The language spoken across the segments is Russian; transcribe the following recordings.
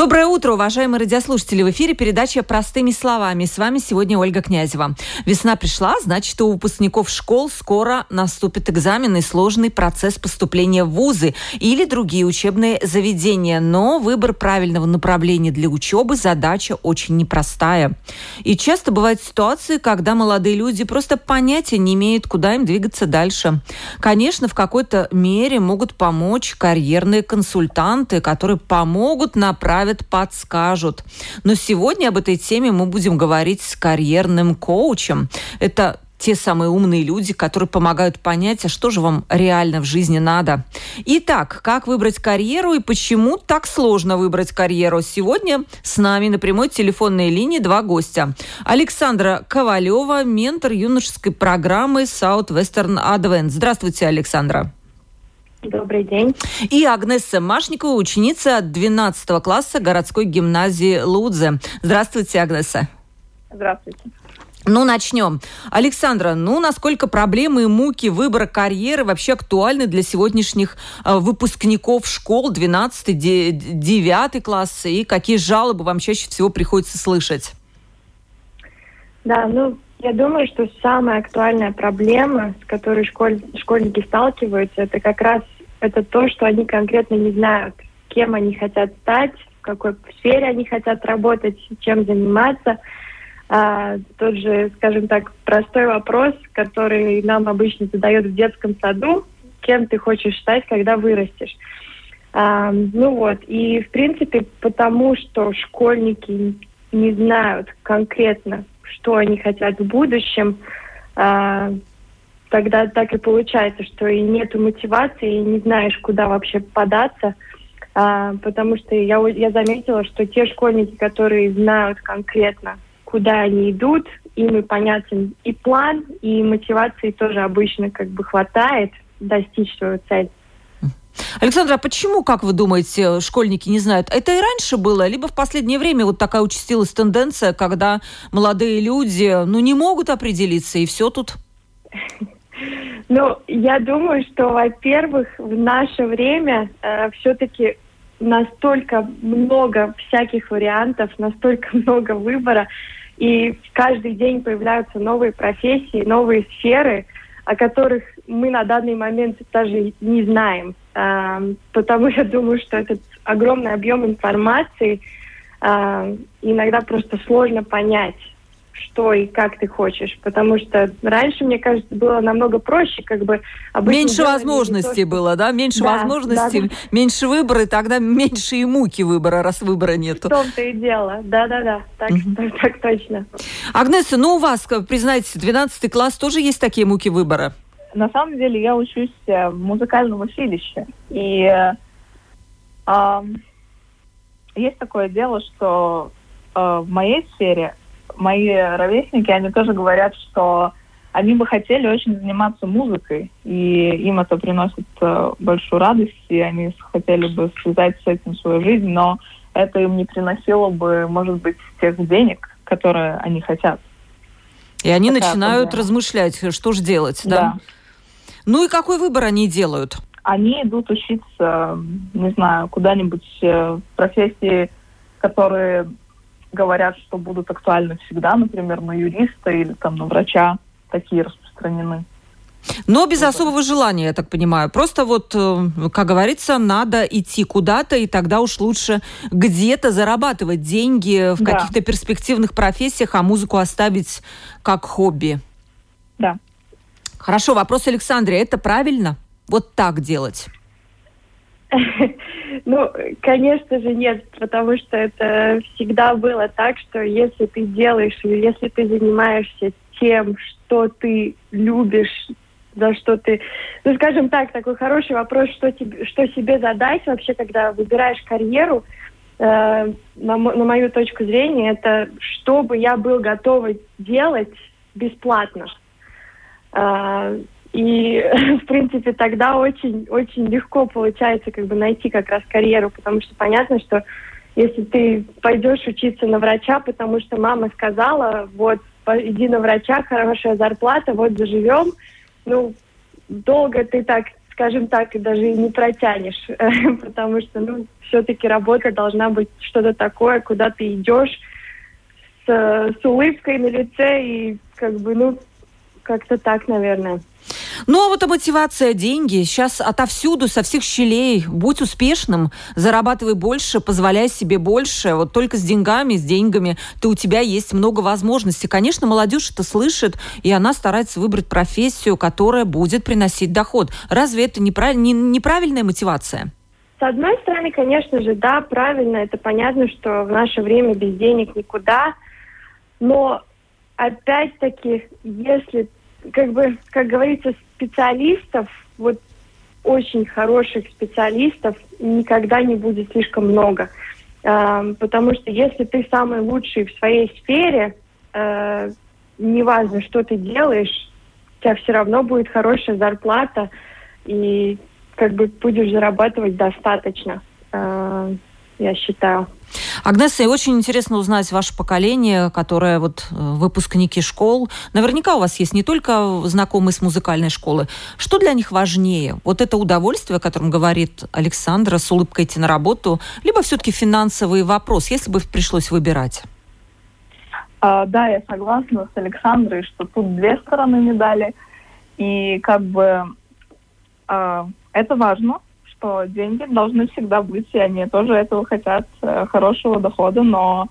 Доброе утро, уважаемые радиослушатели! В эфире передача «Простыми словами». С вами сегодня Ольга Князева. Весна пришла, значит, у выпускников школ скоро наступит экзамен и сложный процесс поступления в вузы или другие учебные заведения. Но выбор правильного направления для учебы – задача очень непростая. И часто бывают ситуации, когда молодые люди просто понятия не имеют, куда им двигаться дальше. Конечно, в какой-то мере могут помочь карьерные консультанты, которые помогут направить направят, подскажут. Но сегодня об этой теме мы будем говорить с карьерным коучем. Это те самые умные люди, которые помогают понять, а что же вам реально в жизни надо. Итак, как выбрать карьеру и почему так сложно выбрать карьеру? Сегодня с нами на прямой телефонной линии два гостя. Александра Ковалева, ментор юношеской программы Southwestern Advent. Здравствуйте, Александра. Добрый день. И Агнесса Машникова, ученица 12 класса городской гимназии Лудзе. Здравствуйте, Агнесса. Здравствуйте. Ну, начнем. Александра, ну, насколько проблемы и муки выбора карьеры вообще актуальны для сегодняшних э, выпускников школ 12 9 класса и какие жалобы вам чаще всего приходится слышать? Да, ну, я думаю, что самая актуальная проблема, с которой школь, школьники сталкиваются, это как раз это то, что они конкретно не знают, кем они хотят стать, в какой сфере они хотят работать, чем заниматься. А, тот же, скажем так, простой вопрос, который нам обычно задают в детском саду, кем ты хочешь стать, когда вырастешь. А, ну вот, и в принципе потому, что школьники не знают конкретно, что они хотят в будущем, а, тогда так и получается, что и нету мотивации, и не знаешь, куда вообще податься, а, потому что я, я заметила, что те школьники, которые знают конкретно, куда они идут, им и понятен и план, и мотивации тоже обычно как бы хватает достичь свою цель. Александра, а почему, как вы думаете, школьники не знают? Это и раньше было, либо в последнее время вот такая участилась тенденция, когда молодые люди, ну, не могут определиться, и все тут? Ну, я думаю, что, во-первых, в наше время э, все-таки настолько много всяких вариантов, настолько много выбора, и каждый день появляются новые профессии, новые сферы, о которых мы на данный момент даже не знаем. Э, потому я думаю, что этот огромный объем информации э, иногда просто сложно понять что и как ты хочешь, потому что раньше, мне кажется, было намного проще, как бы... Меньше возможностей то, было, да? Меньше да, возможностей, да, да. меньше выбора, и тогда меньше и муки выбора, раз выбора нету. В том-то и дело, да-да-да, так, угу. так, так точно. Агнеса, ну у вас, признайте, 12 класс тоже есть такие муки выбора? На самом деле я учусь э, в музыкальном училище, и э, э, есть такое дело, что э, в моей сфере мои ровесники, они тоже говорят, что они бы хотели очень заниматься музыкой, и им это приносит э, большую радость, и они хотели бы связать с этим свою жизнь, но это им не приносило бы, может быть, тех денег, которые они хотят. И они Такая начинают проблема. размышлять, что же делать, да? да? Ну и какой выбор они делают? Они идут учиться, не знаю, куда-нибудь э, в профессии, которые говорят, что будут актуальны всегда, например, на юриста или там на врача, такие распространены. Но без особого желания, я так понимаю. Просто вот, э, как говорится, надо идти куда-то, и тогда уж лучше где-то зарабатывать деньги в да. каких-то перспективных профессиях, а музыку оставить как хобби. Да. Хорошо, вопрос Александре. Это правильно? Вот так делать? Ну, конечно же, нет, потому что это всегда было так, что если ты делаешь, или если ты занимаешься тем, что ты любишь, за что ты... Ну, скажем так, такой хороший вопрос, что, тебе, что себе задать вообще, когда выбираешь карьеру, э, на, на мою точку зрения, это чтобы я был готова делать бесплатно. Э, и, в принципе, тогда очень-очень легко получается как бы найти как раз карьеру, потому что понятно, что если ты пойдешь учиться на врача, потому что мама сказала, вот, иди на врача, хорошая зарплата, вот заживем, ну, долго ты так, скажем так, даже и не протянешь, потому что, ну, все-таки работа должна быть что-то такое, куда ты идешь с, с улыбкой на лице и как бы, ну, как-то так, наверное. Ну, а вот а мотивация, деньги. Сейчас отовсюду, со всех щелей. Будь успешным, зарабатывай больше, позволяй себе больше. Вот только с деньгами, с деньгами, то у тебя есть много возможностей. Конечно, молодежь это слышит, и она старается выбрать профессию, которая будет приносить доход. Разве это неправ... не, неправильная мотивация? С одной стороны, конечно же, да, правильно. Это понятно, что в наше время без денег никуда. Но опять-таки, если как бы, как говорится, специалистов, вот очень хороших специалистов никогда не будет слишком много. Э, потому что если ты самый лучший в своей сфере, э, неважно, что ты делаешь, у тебя все равно будет хорошая зарплата, и как бы будешь зарабатывать достаточно, э, я считаю. Агнесса, очень интересно узнать ваше поколение, которое вот э, выпускники школ. Наверняка у вас есть не только знакомые с музыкальной школы. Что для них важнее? Вот это удовольствие, о котором говорит Александра, с улыбкой идти на работу, либо все-таки финансовый вопрос, если бы пришлось выбирать? А, да, я согласна с Александрой, что тут две стороны медали. И как бы а, это важно, что деньги должны всегда быть, и они тоже этого хотят, э, хорошего дохода, но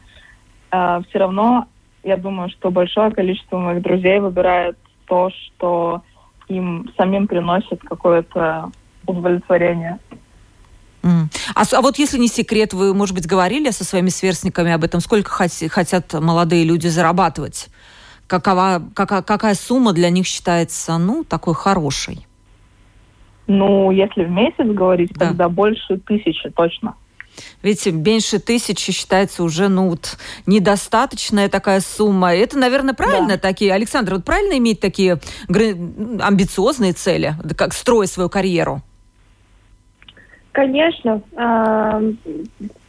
э, все равно я думаю, что большое количество моих друзей выбирает то, что им самим приносит какое-то удовлетворение. Mm. А, а вот если не секрет, вы, может быть, говорили со своими сверстниками об этом, сколько хотят молодые люди зарабатывать? Какова, какая, какая сумма для них считается, ну, такой хорошей? Ну, если в месяц говорить, да. тогда больше тысячи точно. Видите, меньше тысячи считается уже, ну, вот, недостаточная такая сумма. Это, наверное, правильно да. такие, Александр, вот правильно иметь такие амбициозные цели, как строить свою карьеру? Конечно,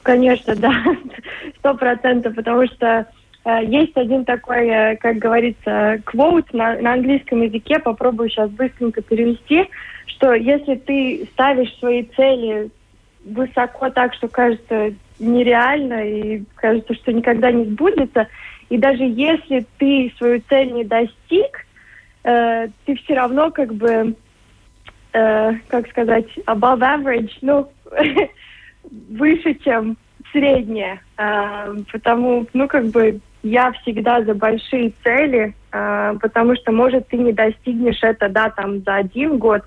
конечно, да, сто процентов, потому что э, есть один такой, э, как говорится, квоут на, на английском языке, попробую сейчас быстренько перевести – что если ты ставишь свои цели высоко так, что кажется нереально и кажется, что никогда не сбудется, и даже если ты свою цель не достиг, э, ты все равно как бы, э, как сказать, above average, ну, выше, чем среднее. Э, потому, ну, как бы я всегда за большие цели, э, потому что, может, ты не достигнешь это, да, там, за один год,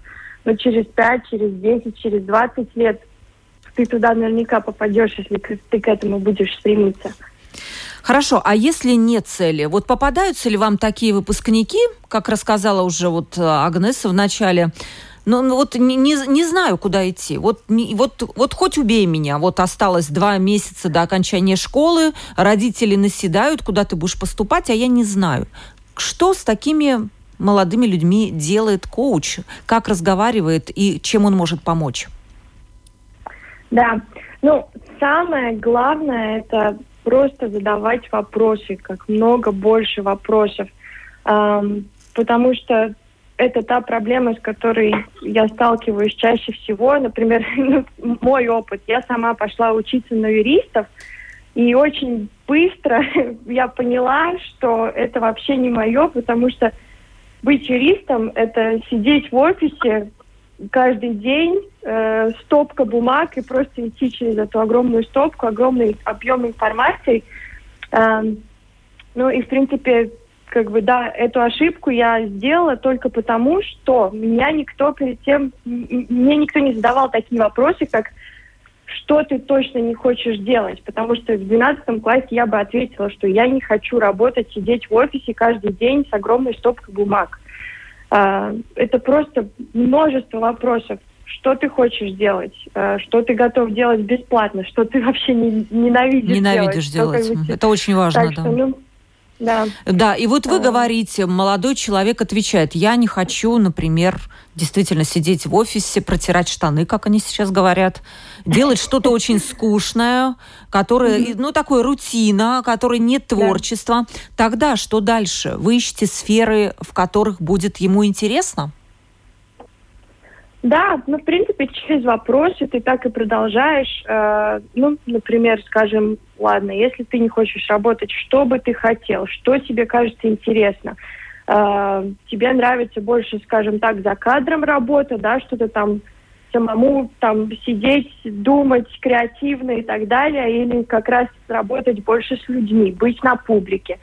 но через 5, через 10, через 20 лет ты туда наверняка попадешь, если ты к этому будешь стремиться. Хорошо, а если нет цели? Вот попадаются ли вам такие выпускники, как рассказала уже вот э, Агнеса в начале, ну, ну вот не, не, не знаю, куда идти. Вот, не, вот, вот хоть убей меня. Вот осталось два месяца до окончания школы, родители наседают, куда ты будешь поступать, а я не знаю. Что с такими молодыми людьми делает коуч? Как разговаривает и чем он может помочь? Да, ну, самое главное это просто задавать вопросы, как много больше вопросов, эм, потому что это та проблема, с которой я сталкиваюсь чаще всего. Например, ну, мой опыт. Я сама пошла учиться на юристов, и очень быстро я поняла, что это вообще не мое, потому что быть юристом – это сидеть в офисе каждый день, э, стопка бумаг и просто идти через эту огромную стопку, огромный объем информации. Э, ну и, в принципе, как бы, да, эту ошибку я сделала только потому, что меня никто перед тем, мне никто не задавал такие вопросы, как что ты точно не хочешь делать, потому что в 12 классе я бы ответила, что я не хочу работать, сидеть в офисе каждый день с огромной стопкой бумаг. А, это просто множество вопросов. Что ты хочешь делать? А, что ты готов делать бесплатно? Что ты вообще не, ненавидишь, Ненавидишь делать? делать. Что, это очень важно, так да. Что, ну, Да. Да, и вот вы говорите, молодой человек отвечает, я не хочу, например, действительно сидеть в офисе, протирать штаны, как они сейчас говорят, делать что-то очень скучное, которое, ну, такое рутина, которой нет творчества. Тогда что дальше? Вы ищете сферы, в которых будет ему интересно? Да, ну, в принципе, через вопросы ты так и продолжаешь. Э, ну, например, скажем, ладно, если ты не хочешь работать, что бы ты хотел, что тебе кажется интересно? Э, тебе нравится больше, скажем так, за кадром работа, да, что-то там самому там сидеть, думать креативно и так далее, или как раз работать больше с людьми, быть на публике.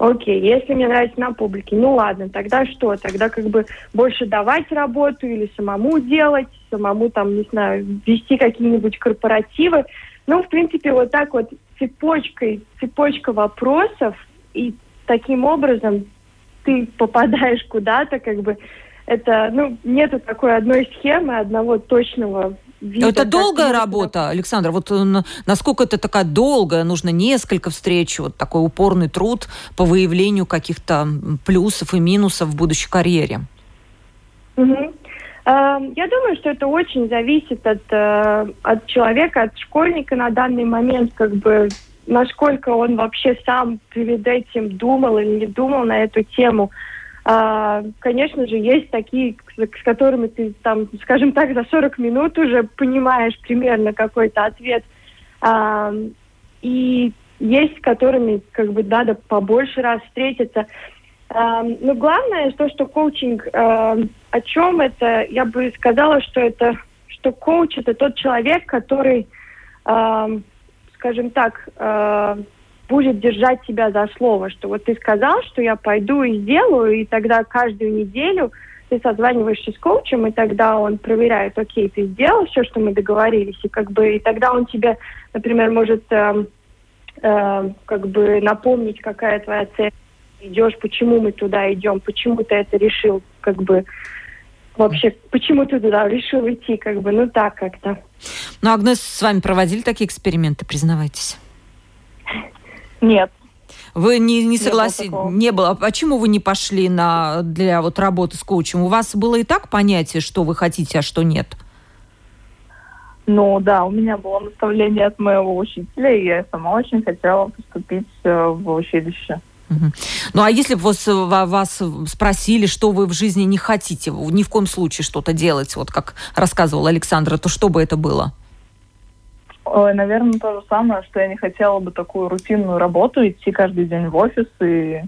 Окей, если мне нравится на публике, ну ладно, тогда что? Тогда как бы больше давать работу или самому делать, самому там, не знаю, вести какие-нибудь корпоративы. Ну, в принципе, вот так вот цепочкой, цепочка вопросов, и таким образом ты попадаешь куда-то, как бы, это, ну, нету такой одной схемы, одного точного вида. Это долгая работа, Александр? Вот э, насколько это такая долгая? Нужно несколько встреч, вот такой упорный труд по выявлению каких-то плюсов и минусов в будущей карьере? Угу. Я думаю, что это очень зависит от, э, от человека, от школьника на данный момент, как бы насколько он вообще сам перед этим думал или не думал на эту тему. А, конечно же, есть такие, с которыми ты там, скажем так, за 40 минут уже понимаешь примерно какой-то ответ. А, и есть, с которыми как бы надо побольше раз встретиться. А, но главное, то, что коучинг, а, о чем это, я бы сказала, что это, что коуч это тот человек, который, а, скажем так, а, будет держать себя за слово, что вот ты сказал, что я пойду и сделаю, и тогда каждую неделю ты созваниваешься с коучем, и тогда он проверяет, окей, ты сделал все, что мы договорились, и как бы и тогда он тебе, например, может э, э, как бы напомнить, какая твоя цель, идешь, почему мы туда идем, почему ты это решил, как бы вообще, почему ты туда решил идти, как бы, ну так как-то. Ну, Агнес, с вами проводили такие эксперименты, признавайтесь? Нет. Вы не, не согласились? Не было. А почему вы не пошли на, для вот работы с коучем? У вас было и так понятие, что вы хотите, а что нет? Ну да, у меня было наставление от моего учителя, и я сама очень хотела поступить э, в училище. Ну а если бы вас, вас спросили, что вы в жизни не хотите, ни в коем случае что-то делать, вот как рассказывал Александра, то что бы это было? Наверное, то же самое, что я не хотела бы такую рутинную работу, идти каждый день в офис и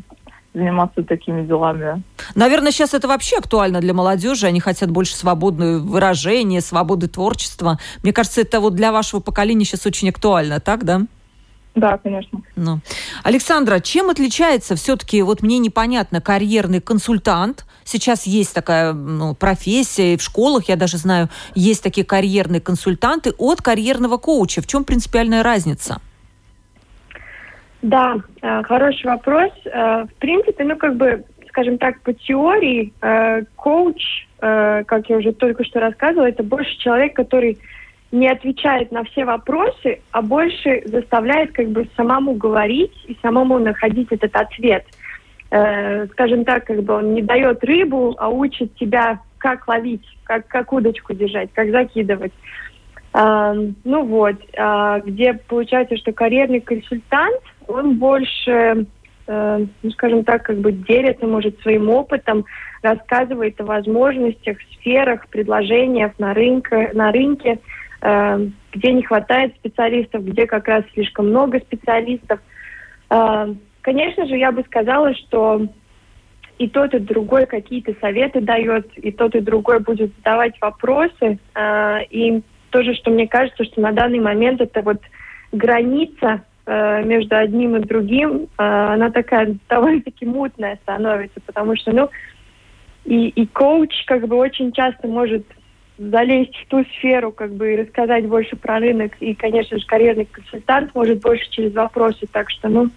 заниматься такими делами. Наверное, сейчас это вообще актуально для молодежи. Они хотят больше свободного выражения, свободы творчества. Мне кажется, это вот для вашего поколения сейчас очень актуально, так, да? Да, конечно. Ну. Александра, чем отличается все-таки, вот мне непонятно, карьерный консультант? Сейчас есть такая ну, профессия, и в школах, я даже знаю, есть такие карьерные консультанты от карьерного коуча. В чем принципиальная разница? Да, э, хороший вопрос. Э, в принципе, ну как бы, скажем так, по теории, э, коуч, как я уже только что рассказывала, это больше человек, который не отвечает на все вопросы, а больше заставляет как бы самому говорить и самому находить этот ответ. Э, скажем так, как бы он не дает рыбу, а учит тебя, как ловить, как, как удочку держать, как закидывать. Э, ну вот, э, где получается, что карьерный консультант, он больше, э, ну скажем так, как бы делится, может, своим опытом, рассказывает о возможностях, сферах, предложениях на рынке, на рынке где не хватает специалистов, где как раз слишком много специалистов. Э, конечно же, я бы сказала, что и тот, и другой какие-то советы дает, и тот, и другой будет задавать вопросы. Э, и тоже, что мне кажется, что на данный момент это вот граница между одним и другим, она такая довольно-таки мутная становится, потому что, ну, и, и коуч как бы очень часто может залезть в ту сферу, как бы, и рассказать больше про рынок. И, конечно же, карьерный консультант может больше через вопросы. Так что, ну,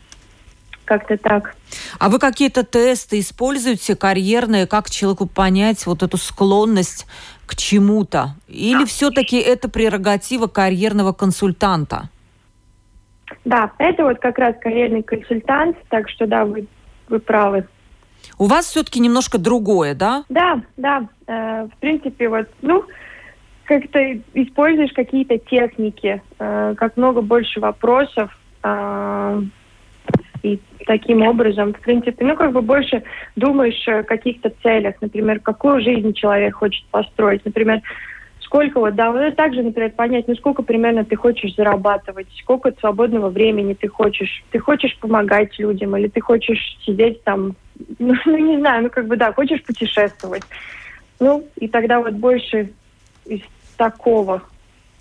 как-то так. А вы какие-то тесты используете карьерные, как человеку понять вот эту склонность к чему-то? Или все-таки это прерогатива карьерного консультанта? Да, это вот как раз карьерный консультант, так что да, вы, вы правы. У вас все-таки немножко другое, да? Да, да. Э, в принципе, вот, ну, как-то используешь какие-то техники, э, как много больше вопросов. Э, и таким образом, в принципе, ну, как бы больше думаешь о каких-то целях. Например, какую жизнь человек хочет построить. Например, сколько вот, да, вот также, например, понять, ну сколько примерно ты хочешь зарабатывать, сколько свободного времени ты хочешь, ты хочешь помогать людям, или ты хочешь сидеть там, ну, ну не знаю, ну как бы да, хочешь путешествовать. Ну, и тогда вот больше из такого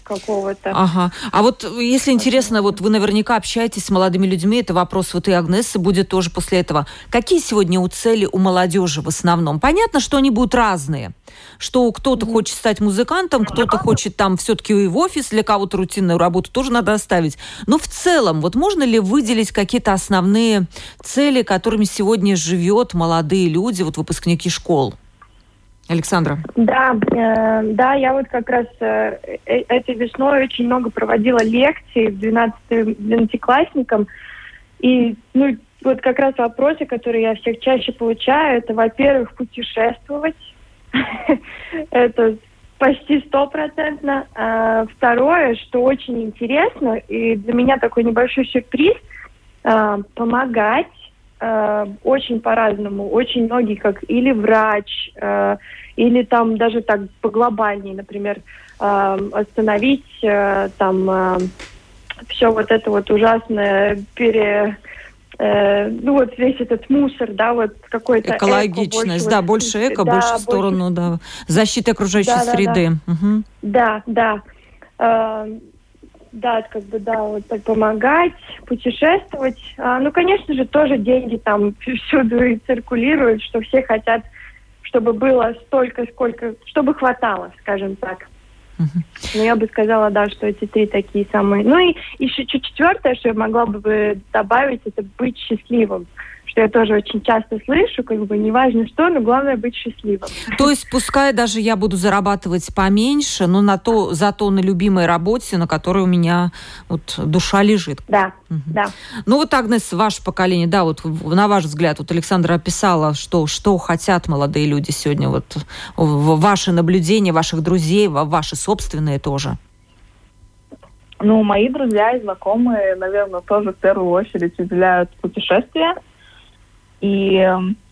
какого-то. Ага. А вот если интересно, вот вы наверняка общаетесь с молодыми людьми, это вопрос вот и Агнессы будет тоже после этого. Какие сегодня у цели у молодежи в основном? Понятно, что они будут разные. Что кто-то хочет стать музыкантом, кто-то хочет там все-таки и в офис, для кого-то рутинную работу тоже надо оставить. Но в целом, вот можно ли выделить какие-то основные цели, которыми сегодня живет молодые люди, вот выпускники школ? Александра. Да, э, да, я вот как раз э, э этой весной очень много проводила лекций 12 12-классникам. И, ну, вот как раз вопросы, которые я всех чаще получаю, это, во-первых, путешествовать. это почти стопроцентно. А второе, что очень интересно, и для меня такой небольшой сюрприз, э, помогать э, очень по-разному. Очень многие, как или врач, э, или там даже так поглобальнее, например, э, остановить э, там э, все вот это вот ужасное пере э, ну вот весь этот мусор, да, вот какой-то экологичность, эко, больше, да, больше эко, да, больше в сторону, больше... да, защиты окружающей да, среды. Да, да, угу. да. да. Э, да, как бы, да, вот так помогать, путешествовать. А, ну, конечно же, тоже деньги там всюду и циркулируют, что все хотят, чтобы было столько, сколько, чтобы хватало, скажем так. Но я бы сказала, да, что эти три такие самые. Ну и еще четвертое, что я могла бы добавить, это быть счастливым что я тоже очень часто слышу, как бы неважно что, но главное быть счастливым. То есть пускай даже я буду зарабатывать поменьше, но на то, зато на любимой работе, на которой у меня вот душа лежит. Да, угу. да. Ну вот, Агнес, ваше поколение, да, вот на ваш взгляд, вот Александра описала, что, что хотят молодые люди сегодня, вот ваши наблюдения, ваших друзей, ваши собственные тоже. Ну, мои друзья и знакомые, наверное, тоже в первую очередь уделяют путешествия. И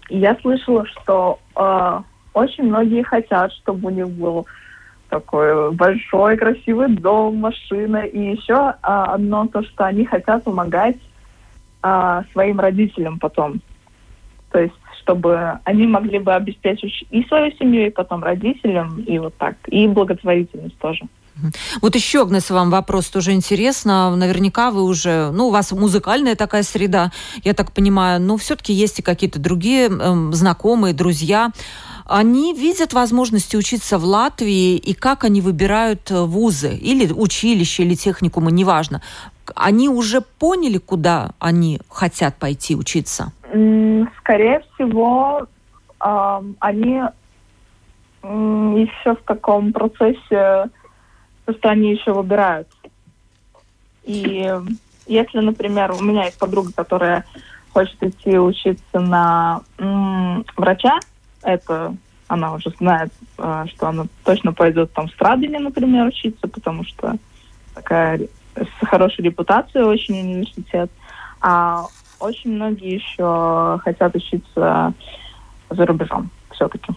я слышала, что э, очень многие хотят, чтобы у них был такой большой красивый дом, машина. И еще э, одно то, что они хотят помогать э, своим родителям потом. То есть, чтобы они могли бы обеспечить и свою семью, и потом родителям, и вот так. И благотворительность тоже. Вот еще, Агнес, вам вопрос тоже интересно. Наверняка вы уже, ну, у вас музыкальная такая среда, я так понимаю, но все-таки есть и какие-то другие э, знакомые, друзья. Они видят возможности учиться в Латвии, и как они выбирают э, вузы, или училище, или техникумы, неважно. Они уже поняли, куда они хотят пойти учиться? Скорее всего, э, они еще в таком процессе что они еще выбирают. И если, например, у меня есть подруга, которая хочет идти учиться на м- врача, это она уже знает, э, что она точно пойдет там в Страдине, например, учиться, потому что такая с хорошей репутацией очень университет. А очень многие еще хотят учиться за рубежом все-таки.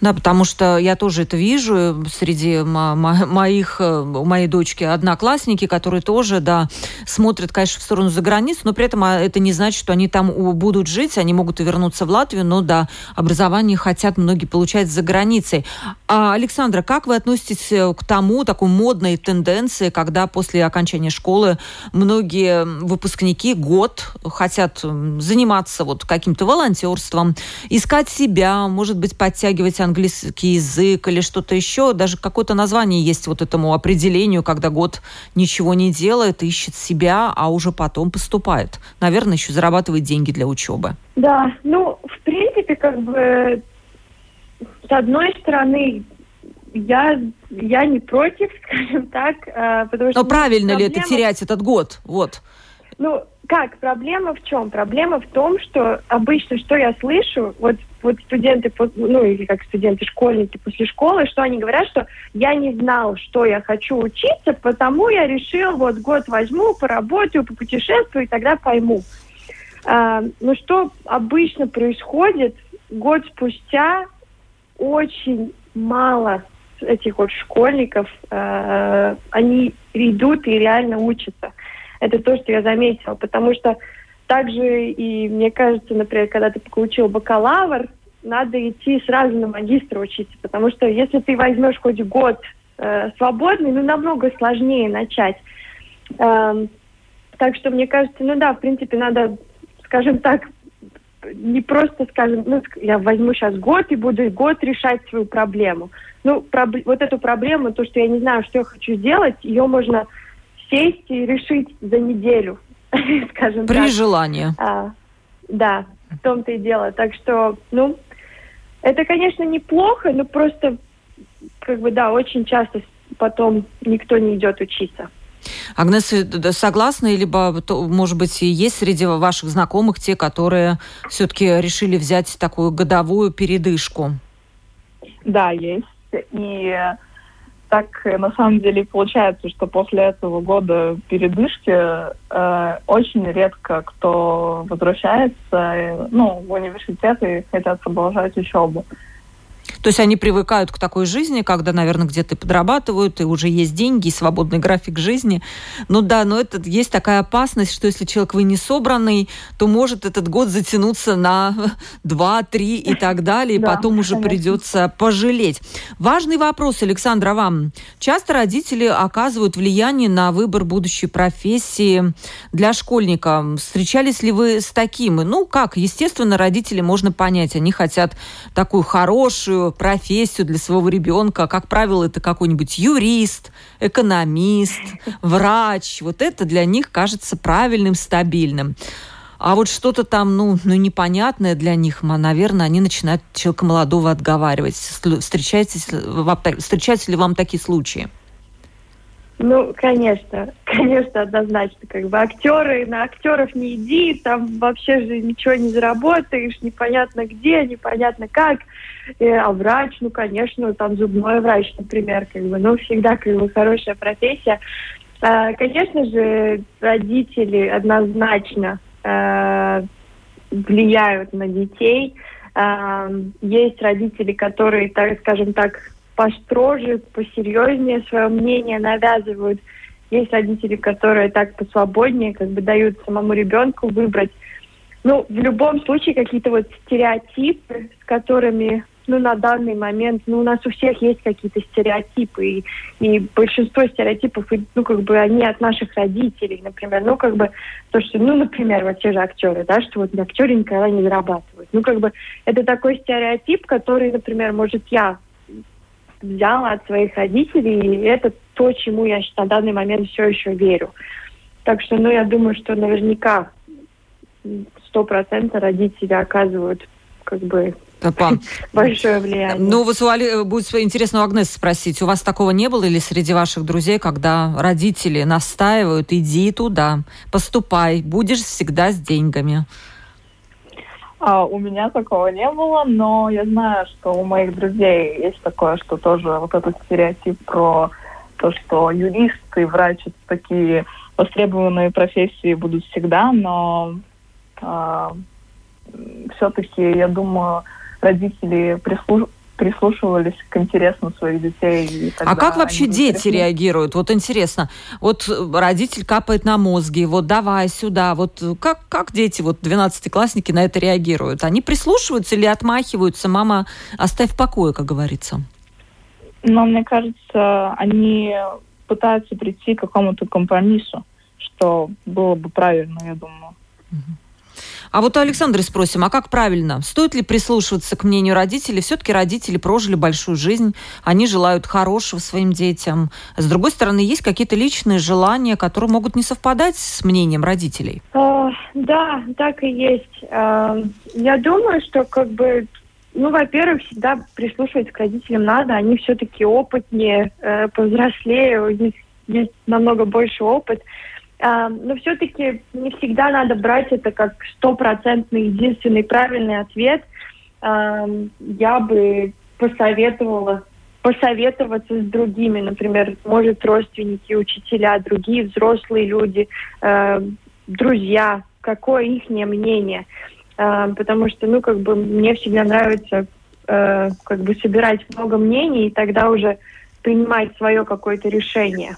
Да, потому что я тоже это вижу среди моих, э, у моей дочки одноклассники, которые тоже, да, смотрят, конечно, в сторону за границу, но при этом а, это не значит, что они там будут жить, они могут и вернуться в Латвию, но, да, образование хотят многие получать за границей. А, Александра, как вы относитесь э, к тому, такой модной тенденции, когда после окончания школы многие выпускники год хотят заниматься вот каким-то волонтерством, искать себя, может быть, подтягивать английский язык или что-то еще. Даже какое-то название есть вот этому определению, когда год ничего не делает, ищет себя, а уже потом поступает. Наверное, еще зарабатывает деньги для учебы. Да, ну, в принципе, как бы, с одной стороны, я, я не против, скажем так, а, потому что... Но правильно проблема... ли это терять этот год? Вот. Ну, как, проблема в чем? Проблема в том, что обычно, что я слышу, вот, вот студенты, ну, или как студенты, школьники после школы, что они говорят, что я не знал, что я хочу учиться, потому я решил, вот, год возьму, поработаю, попутешествую, и тогда пойму. А, но что обычно происходит, год спустя очень мало этих вот школьников, э, они идут и реально учатся. Это то, что я заметила, потому что также и мне кажется, например, когда ты получил бакалавр, надо идти сразу на магистра учиться, потому что если ты возьмешь хоть год э, свободный, ну намного сложнее начать. Э, так что мне кажется, ну да, в принципе, надо, скажем так, не просто, скажем, ну, я возьму сейчас год и буду год решать свою проблему. Ну, проб... вот эту проблему, то, что я не знаю, что я хочу сделать, ее можно сесть и решить за неделю, скажем При так. желании. А, да, в том-то и дело. Так что, ну, это, конечно, неплохо, но просто, как бы, да, очень часто потом никто не идет учиться. Агнес, согласны, либо, может быть, есть среди ваших знакомых те, которые все-таки решили взять такую годовую передышку? Да, есть. И так на самом деле получается, что после этого года передышки э, очень редко кто возвращается э, ну, в университет и хотят продолжать учебу. То есть они привыкают к такой жизни, когда, наверное, где-то подрабатывают, и уже есть деньги, и свободный график жизни. Ну да, но это есть такая опасность, что если человек вы не собранный, то может этот год затянуться на 2-3 и так далее, и да, потом уже конечно. придется пожалеть. Важный вопрос, Александра, вам. Часто родители оказывают влияние на выбор будущей профессии для школьника. Встречались ли вы с таким? Ну, как? Естественно, родители можно понять. Они хотят такую хорошую, профессию для своего ребенка. Как правило, это какой-нибудь юрист, экономист, врач. Вот это для них кажется правильным, стабильным. А вот что-то там, ну, ну, непонятное для них, наверное, они начинают человека молодого отговаривать. Встречаетесь, встречаются ли вам такие случаи? Ну, конечно, конечно, однозначно. Как бы актеры, на актеров не иди, там вообще же ничего не заработаешь, непонятно где, непонятно как. И, а врач, ну, конечно, там зубной врач, например, как бы, ну, всегда как бы хорошая профессия. А, конечно же, родители однозначно а, влияют на детей. А, есть родители, которые, так скажем так, построже, посерьезнее свое мнение навязывают. Есть родители, которые так посвободнее, как бы дают самому ребенку выбрать. Ну, в любом случае, какие-то вот стереотипы, с которыми, ну, на данный момент, ну, у нас у всех есть какие-то стереотипы, и, и большинство стереотипов, ну, как бы они от наших родителей, например, ну, как бы то, что, ну, например, вот те же актеры, да, что вот актеры никогда не зарабатывают. Ну, как бы это такой стереотип, который, например, может, я взяла от своих родителей, и это то, чему я на данный момент все еще верю. Так что, ну, я думаю, что наверняка сто процентов родители оказывают как бы Пан. большое влияние. Ну, вот будет интересно у Агнес спросить, у вас такого не было или среди ваших друзей, когда родители настаивают, иди туда, поступай, будешь всегда с деньгами? А, у меня такого не было, но я знаю, что у моих друзей есть такое, что тоже вот этот стереотип про то, что юрист и врач это такие востребованные профессии будут всегда, но э, все-таки, я думаю, родители прислуш прислушивались к интересам своих детей. А как вообще дети реагируют? Вот интересно. Вот родитель капает на мозги, вот давай сюда. Вот как, как дети, вот 12-классники на это реагируют? Они прислушиваются или отмахиваются? Мама, оставь в покое, как говорится. Но мне кажется, они пытаются прийти к какому-то компромиссу, что было бы правильно, я думаю. А вот у Александра спросим, а как правильно? Стоит ли прислушиваться к мнению родителей? Все-таки родители прожили большую жизнь, они желают хорошего своим детям. С другой стороны, есть какие-то личные желания, которые могут не совпадать с мнением родителей? А, да, так и есть. А, я думаю, что как бы ну, во-первых, всегда прислушиваться к родителям надо. Они все-таки опытнее, э, повзрослее, у них есть намного больше опыт. Э, но все-таки не всегда надо брать это как стопроцентный единственный правильный ответ. Э, я бы посоветовала посоветоваться с другими, например, может родственники, учителя, другие взрослые люди, э, друзья, какое их мнение. Потому что, ну, как бы мне всегда нравится э, как бы собирать много мнений и тогда уже принимать свое какое-то решение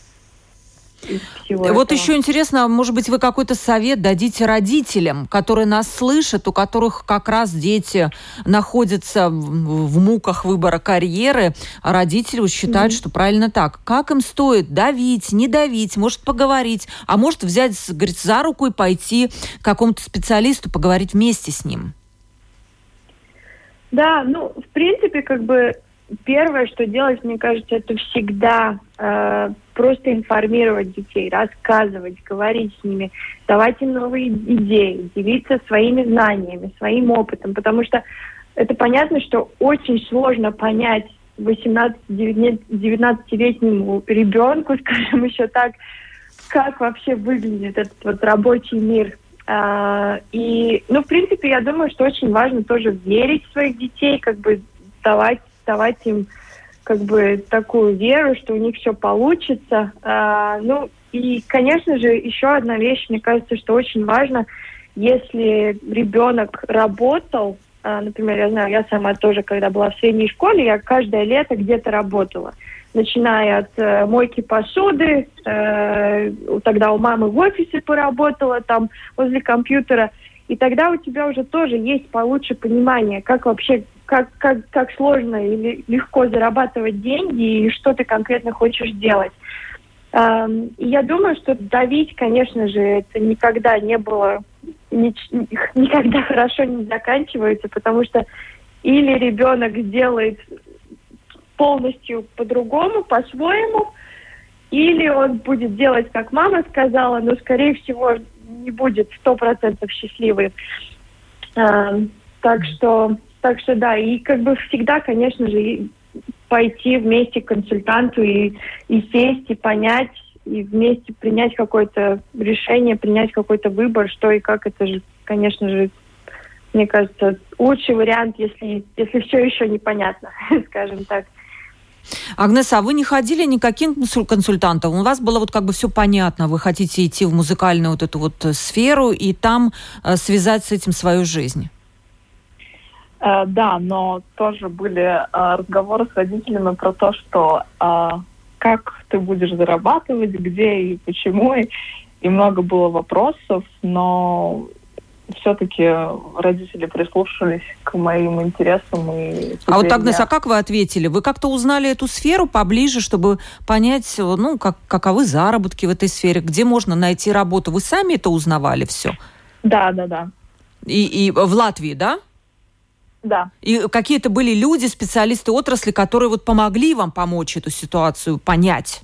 всего Вот этого. еще интересно, может быть, вы какой-то совет дадите родителям, которые нас слышат, у которых как раз дети находятся в муках выбора карьеры, а родители считают, mm-hmm. что правильно так. Как им стоит давить, не давить, может поговорить, а может взять, говорит, за руку и пойти к какому-то специалисту, поговорить вместе с ним? Да, ну, в принципе, как бы первое, что делать, мне кажется, это всегда э, просто информировать детей, рассказывать, говорить с ними, давать им новые идеи, делиться своими знаниями, своим опытом, потому что это понятно, что очень сложно понять 18-19-летнему ребенку, скажем еще так, как вообще выглядит этот вот рабочий мир. А, и, ну, в принципе, я думаю, что очень важно тоже верить в своих детей, как бы давать давать им как бы такую веру, что у них все получится. А, ну и, конечно же, еще одна вещь, мне кажется, что очень важно, если ребенок работал, а, например, я знаю, я сама тоже, когда была в средней школе, я каждое лето где-то работала, начиная от э, мойки посуды, э, тогда у мамы в офисе поработала, там возле компьютера, и тогда у тебя уже тоже есть получше понимание, как вообще как, как, как сложно или легко зарабатывать деньги и что ты конкретно хочешь делать. И я думаю, что давить, конечно же, это никогда не было, никогда хорошо не заканчивается, потому что или ребенок сделает полностью по-другому, по-своему, или он будет делать, как мама сказала, но, скорее всего, не будет сто процентов счастливым. Так что так что да, и как бы всегда, конечно же, пойти вместе к консультанту и, и сесть, и понять, и вместе принять какое-то решение, принять какой-то выбор, что и как. Это же, конечно же, мне кажется, лучший вариант, если, если все еще непонятно, скажем так. Агнеса, а вы не ходили никаким консультантом? У вас было вот как бы все понятно. Вы хотите идти в музыкальную вот эту вот сферу и там э, связать с этим свою жизнь? Э, да, но тоже были э, разговоры с родителями про то, что э, как ты будешь зарабатывать, где и почему, и много было вопросов, но все-таки родители прислушались к моим интересам. И а вот, Агнес, а как вы ответили? Вы как-то узнали эту сферу поближе, чтобы понять, ну, как, каковы заработки в этой сфере, где можно найти работу? Вы сами это узнавали все? Да, да, да. И, и в Латвии, да? Да. И какие-то были люди, специалисты отрасли, которые вот помогли вам помочь эту ситуацию понять?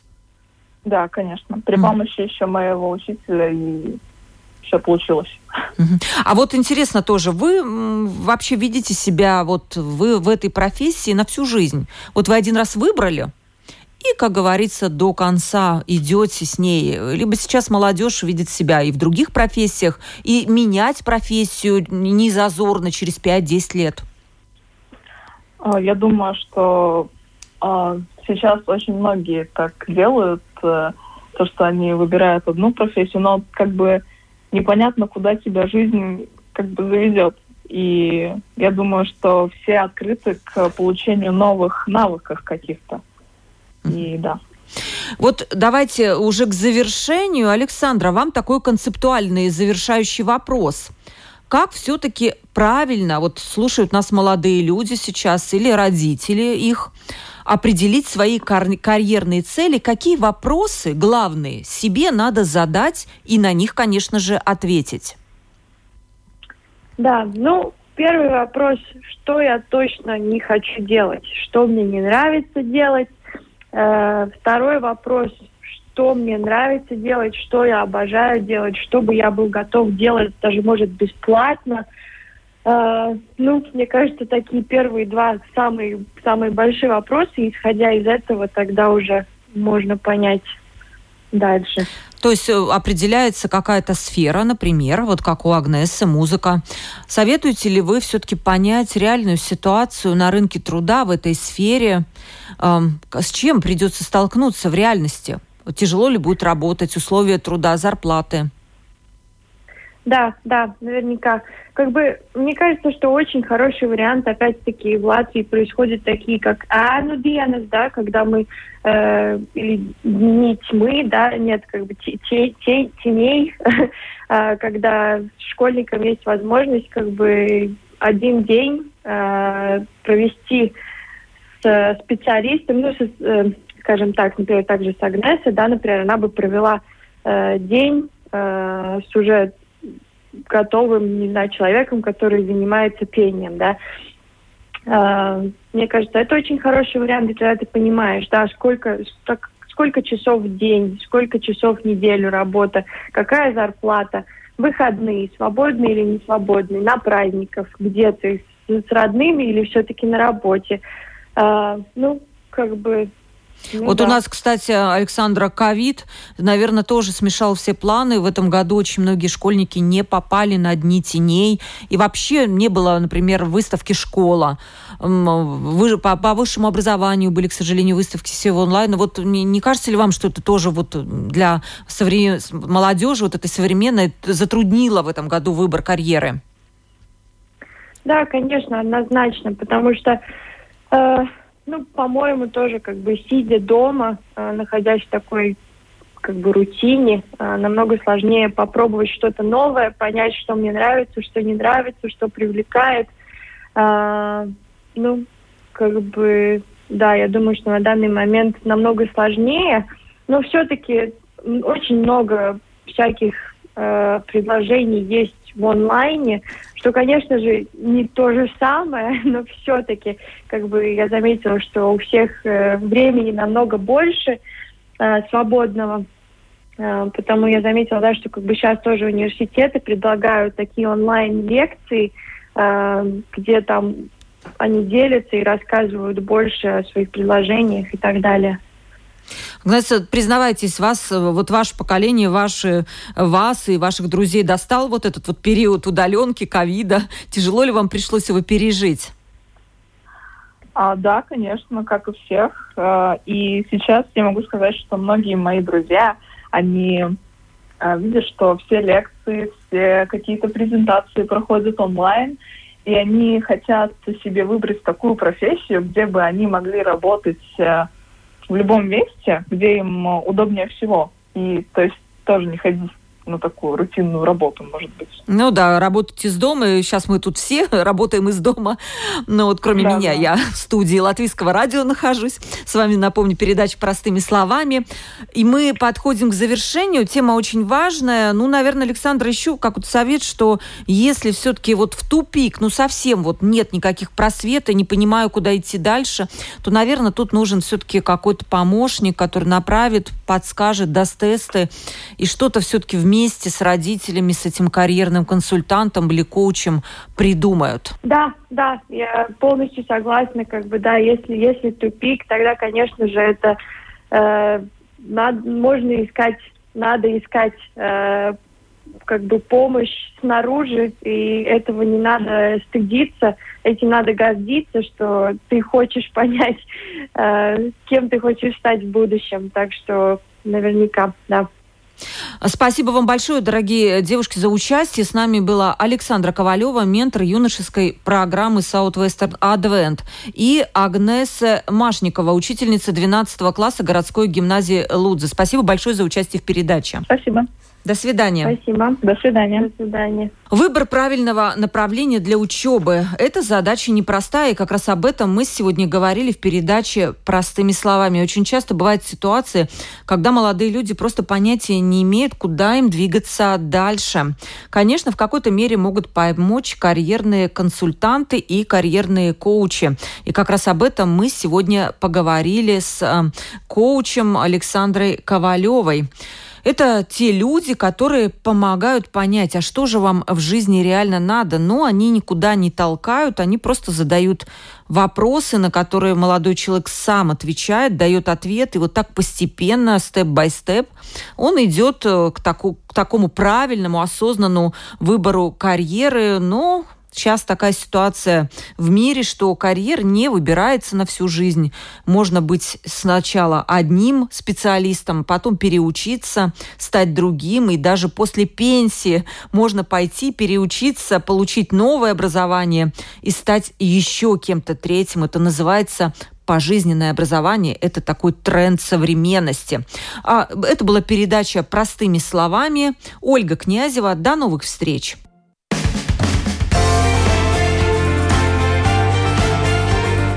Да, конечно. При mm. помощи еще моего учителя и все получилось. А вот интересно тоже, вы вообще видите себя вот вы в этой профессии на всю жизнь? Вот вы один раз выбрали, и, как говорится, до конца идете с ней. Либо сейчас молодежь видит себя и в других профессиях, и менять профессию не зазорно через 5-10 лет. А, я думаю, что а, сейчас очень многие так делают, э, то, что они выбирают одну профессию, но как бы непонятно, куда тебя жизнь как бы заведет. И я думаю, что все открыты к получению новых навыков каких-то. И да. Вот давайте уже к завершению. Александра, вам такой концептуальный завершающий вопрос как все-таки правильно, вот слушают нас молодые люди сейчас или родители их, определить свои кар- карьерные цели, какие вопросы главные себе надо задать и на них, конечно же, ответить? Да, ну, первый вопрос, что я точно не хочу делать, что мне не нравится делать. Э, второй вопрос, что мне нравится делать, что я обожаю делать, что бы я был готов делать, даже, может, бесплатно. А, ну, мне кажется, такие первые два самые, самые большие вопросы, исходя из этого, тогда уже можно понять дальше. То есть э, определяется какая-то сфера, например, вот как у Агнесы, музыка. Советуете ли вы все-таки понять реальную ситуацию на рынке труда в этой сфере? Эм, с чем придется столкнуться в реальности? Тяжело ли будет работать, условия труда, зарплаты? Да, да, наверняка. Как бы, мне кажется, что очень хороший вариант, опять-таки, в Латвии происходят такие, как ну Дианас, да, когда мы, э, или не тьмы, да, нет, как бы те, те, те, теней, а, когда школьникам есть возможность, как бы, один день э, провести с специалистом, ну, с, э, скажем так, например, также с Агнесой, да, например, она бы провела э, день э, с уже готовым, не знаю, человеком, который занимается пением, да. А, мне кажется, это очень хороший вариант, когда ты понимаешь, да, сколько, так, сколько часов в день, сколько часов в неделю работа, какая зарплата, выходные, свободные или не свободные, на праздниках, где ты с, с родными или все-таки на работе. А, ну, как бы ну, вот да. у нас, кстати, Александра ковид, наверное, тоже смешал все планы. В этом году очень многие школьники не попали на дни теней. И вообще не было, например, выставки «Школа». Вы, по, по высшему образованию были, к сожалению, выставки всего онлайн. Вот не, не кажется ли вам, что это тоже вот для современ... молодежи, вот этой современной, затруднило в этом году выбор карьеры? Да, конечно, однозначно, потому что э, ну, по-моему, тоже как бы сидя дома, э, находясь в такой как бы рутине, э, намного сложнее попробовать что-то новое, понять, что мне нравится, что не нравится, что привлекает. Э, ну, как бы, да, я думаю, что на данный момент намного сложнее, но все-таки очень много всяких э, предложений есть в онлайне, что, конечно же, не то же самое, но все-таки, как бы я заметила, что у всех э, времени намного больше э, свободного. Э, потому я заметила, да, что как бы сейчас тоже университеты предлагают такие онлайн-лекции, э, где там они делятся и рассказывают больше о своих предложениях и так далее. Знаете, признавайтесь, вас, вот ваше поколение, ваши, вас и ваших друзей достал вот этот вот период удаленки, ковида. Тяжело ли вам пришлось его пережить? А, да, конечно, как и всех. А, и сейчас я могу сказать, что многие мои друзья, они а, видят, что все лекции, все какие-то презентации проходят онлайн, и они хотят себе выбрать такую профессию, где бы они могли работать а, в любом месте, где им э, удобнее всего. И то есть тоже не ходить на такую рутинную работу, может быть. Ну да, работать из дома. Сейчас мы тут все работаем из дома. Но вот кроме да, меня, да. я в студии Латвийского радио нахожусь. С вами, напомню, передача «Простыми словами». И мы подходим к завершению. Тема очень важная. Ну, наверное, Александр, еще как вот совет, что если все-таки вот в тупик, ну, совсем вот нет никаких просвета, не понимаю, куда идти дальше, то, наверное, тут нужен все-таки какой-то помощник, который направит, подскажет, даст тесты и что-то все-таки вместе вместе с родителями, с этим карьерным консультантом или коучем придумают. Да, да, я полностью согласна. Как бы, да, если, если тупик, тогда, конечно же, это э, надо, можно искать, надо искать э, как бы помощь снаружи, и этого не надо стыдиться, этим надо гордиться, что ты хочешь понять, э, кем ты хочешь стать в будущем. Так что наверняка, да. Спасибо вам большое, дорогие девушки, за участие. С нами была Александра Ковалева, ментор юношеской программы Southwestern Advent, и Агнеса Машникова, учительница 12 класса городской гимназии Лудзы. Спасибо большое за участие в передаче. Спасибо. До свидания. Спасибо. До свидания. До свидания. Выбор правильного направления для учебы – это задача непростая, и как раз об этом мы сегодня говорили в передаче простыми словами. Очень часто бывают ситуации, когда молодые люди просто понятия не имеют, куда им двигаться дальше. Конечно, в какой-то мере могут помочь карьерные консультанты и карьерные коучи. И как раз об этом мы сегодня поговорили с э, коучем Александрой Ковалевой. Это те люди, которые помогают понять, а что же вам в жизни реально надо. Но они никуда не толкают, они просто задают вопросы, на которые молодой человек сам отвечает, дает ответ, и вот так постепенно, степ-бай-степ, он идет э, к, таку, к такому правильному, осознанному выбору карьеры, но Сейчас такая ситуация в мире, что карьер не выбирается на всю жизнь. Можно быть сначала одним специалистом, потом переучиться, стать другим, и даже после пенсии можно пойти переучиться, получить новое образование и стать еще кем-то третьим. Это называется пожизненное образование – это такой тренд современности. А, это была передача «Простыми словами». Ольга Князева. До новых встреч!